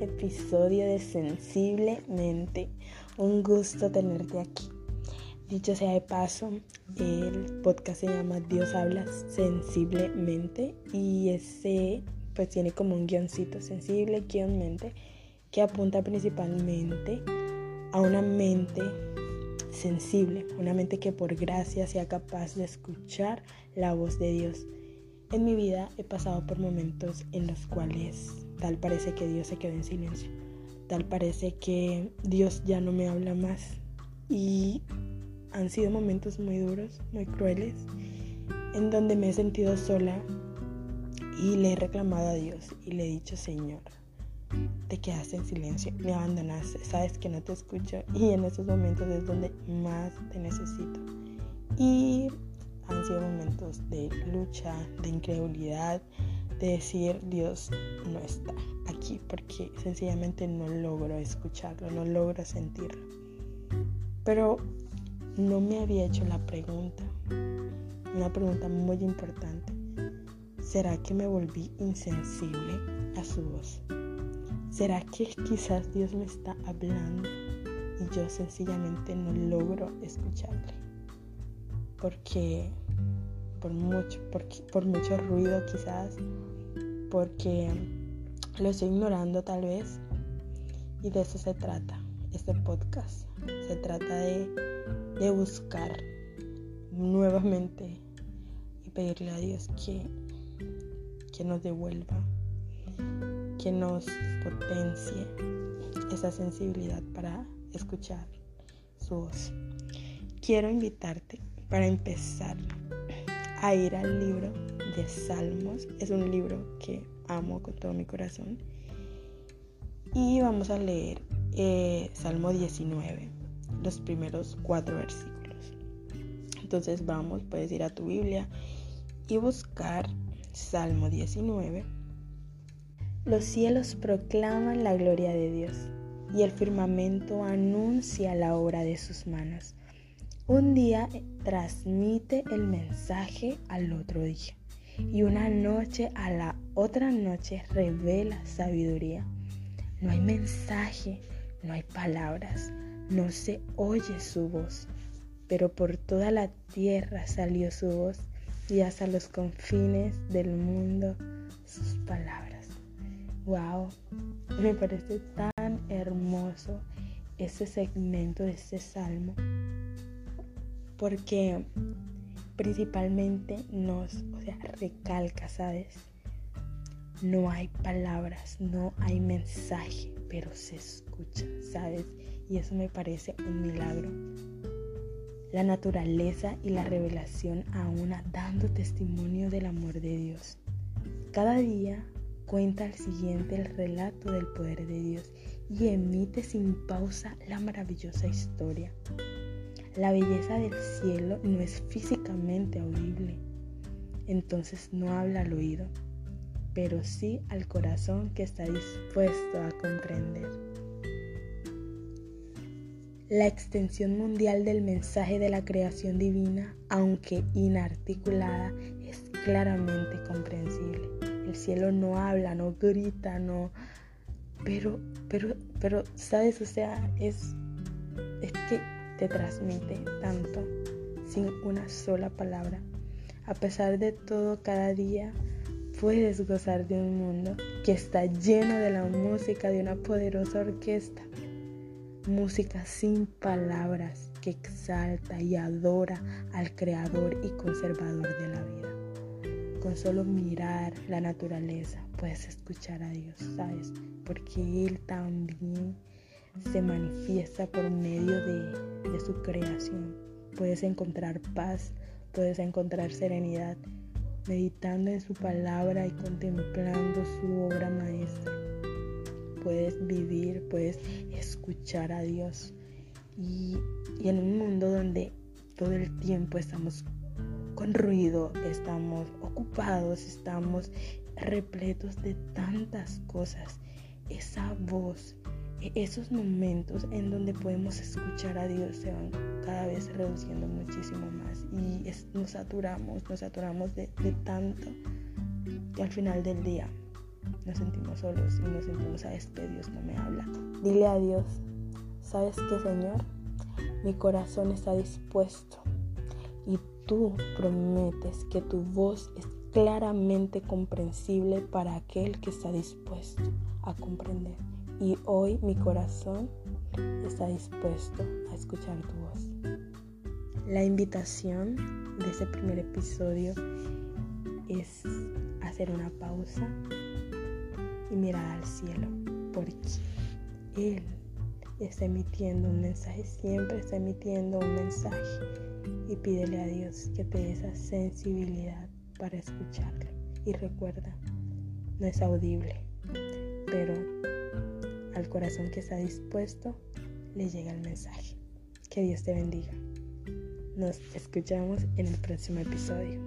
episodio de Sensiblemente. Un gusto tenerte aquí. Dicho sea de paso, el podcast se llama Dios habla sensiblemente y ese pues tiene como un guioncito sensible, guion mente, que apunta principalmente a una mente sensible, una mente que por gracia sea capaz de escuchar la voz de Dios en mi vida he pasado por momentos en los cuales tal parece que Dios se quedó en silencio, tal parece que Dios ya no me habla más y han sido momentos muy duros, muy crueles, en donde me he sentido sola y le he reclamado a Dios y le he dicho, Señor, te quedaste en silencio, me abandonaste, sabes que no te escucho y en esos momentos es donde más te necesito. Y han sido momentos de lucha, de incredulidad, de decir Dios no está aquí porque sencillamente no logro escucharlo, no logro sentirlo. Pero no me había hecho la pregunta, una pregunta muy importante. ¿Será que me volví insensible a su voz? ¿Será que quizás Dios me está hablando y yo sencillamente no logro escucharle? Porque por mucho, por mucho ruido quizás, porque lo estoy ignorando tal vez. Y de eso se trata este podcast. Se trata de, de buscar nuevamente y pedirle a Dios que, que nos devuelva, que nos potencie esa sensibilidad para escuchar su voz. Quiero invitarte para empezar a ir al libro de Salmos. Es un libro que amo con todo mi corazón. Y vamos a leer eh, Salmo 19, los primeros cuatro versículos. Entonces vamos, puedes ir a tu Biblia y buscar Salmo 19. Los cielos proclaman la gloria de Dios y el firmamento anuncia la obra de sus manos. Un día transmite el mensaje al otro día y una noche a la otra noche revela sabiduría. No hay mensaje, no hay palabras, no se oye su voz, pero por toda la tierra salió su voz y hasta los confines del mundo sus palabras. ¡Wow! Me parece tan hermoso ese segmento de este salmo porque principalmente nos, recalca, ¿sabes? No hay palabras, no hay mensaje, pero se escucha, ¿sabes? Y eso me parece un milagro. La naturaleza y la revelación a una dando testimonio del amor de Dios. Cada día cuenta al siguiente el relato del poder de Dios y emite sin pausa la maravillosa historia. La belleza del cielo no es físicamente audible, entonces no habla al oído, pero sí al corazón que está dispuesto a comprender. La extensión mundial del mensaje de la creación divina, aunque inarticulada, es claramente comprensible. El cielo no habla, no grita, no... Pero, pero, pero, ¿sabes? O sea, es, es que te transmite tanto sin una sola palabra. A pesar de todo, cada día puedes gozar de un mundo que está lleno de la música de una poderosa orquesta. Música sin palabras que exalta y adora al creador y conservador de la vida. Con solo mirar la naturaleza puedes escuchar a Dios, ¿sabes? Porque Él también se manifiesta por medio de, su creación. Puedes encontrar paz, puedes encontrar serenidad, meditando en su palabra y contemplando su obra maestra. Puedes vivir, puedes escuchar a Dios. Y, en un mundo donde todo el tiempo estamos con ruido, estamos ocupados, estamos repletos de tantas cosas, esa voz esos momentos en donde podemos escuchar a Dios se van cada vez reduciendo muchísimo más y nos saturamos, nos saturamos de, tanto y al final del día nos sentimos solos y nos sentimos a este Dios no me habla. Dile a Dios, ¿sabes qué, Señor? Mi corazón está dispuesto y tú prometes que tu voz es claramente comprensible para aquel que está dispuesto a comprender. Y hoy mi corazón está dispuesto a escuchar tu voz. La invitación de ese primer episodio es hacer una pausa y mirar al cielo, porque Él está emitiendo un mensaje, siempre está emitiendo un mensaje y pídele a Dios que te dé esa sensibilidad para escucharle. Y recuerda, no es audible, pero al corazón que está dispuesto le llega el mensaje. Que Dios te bendiga. Nos escuchamos en el próximo episodio.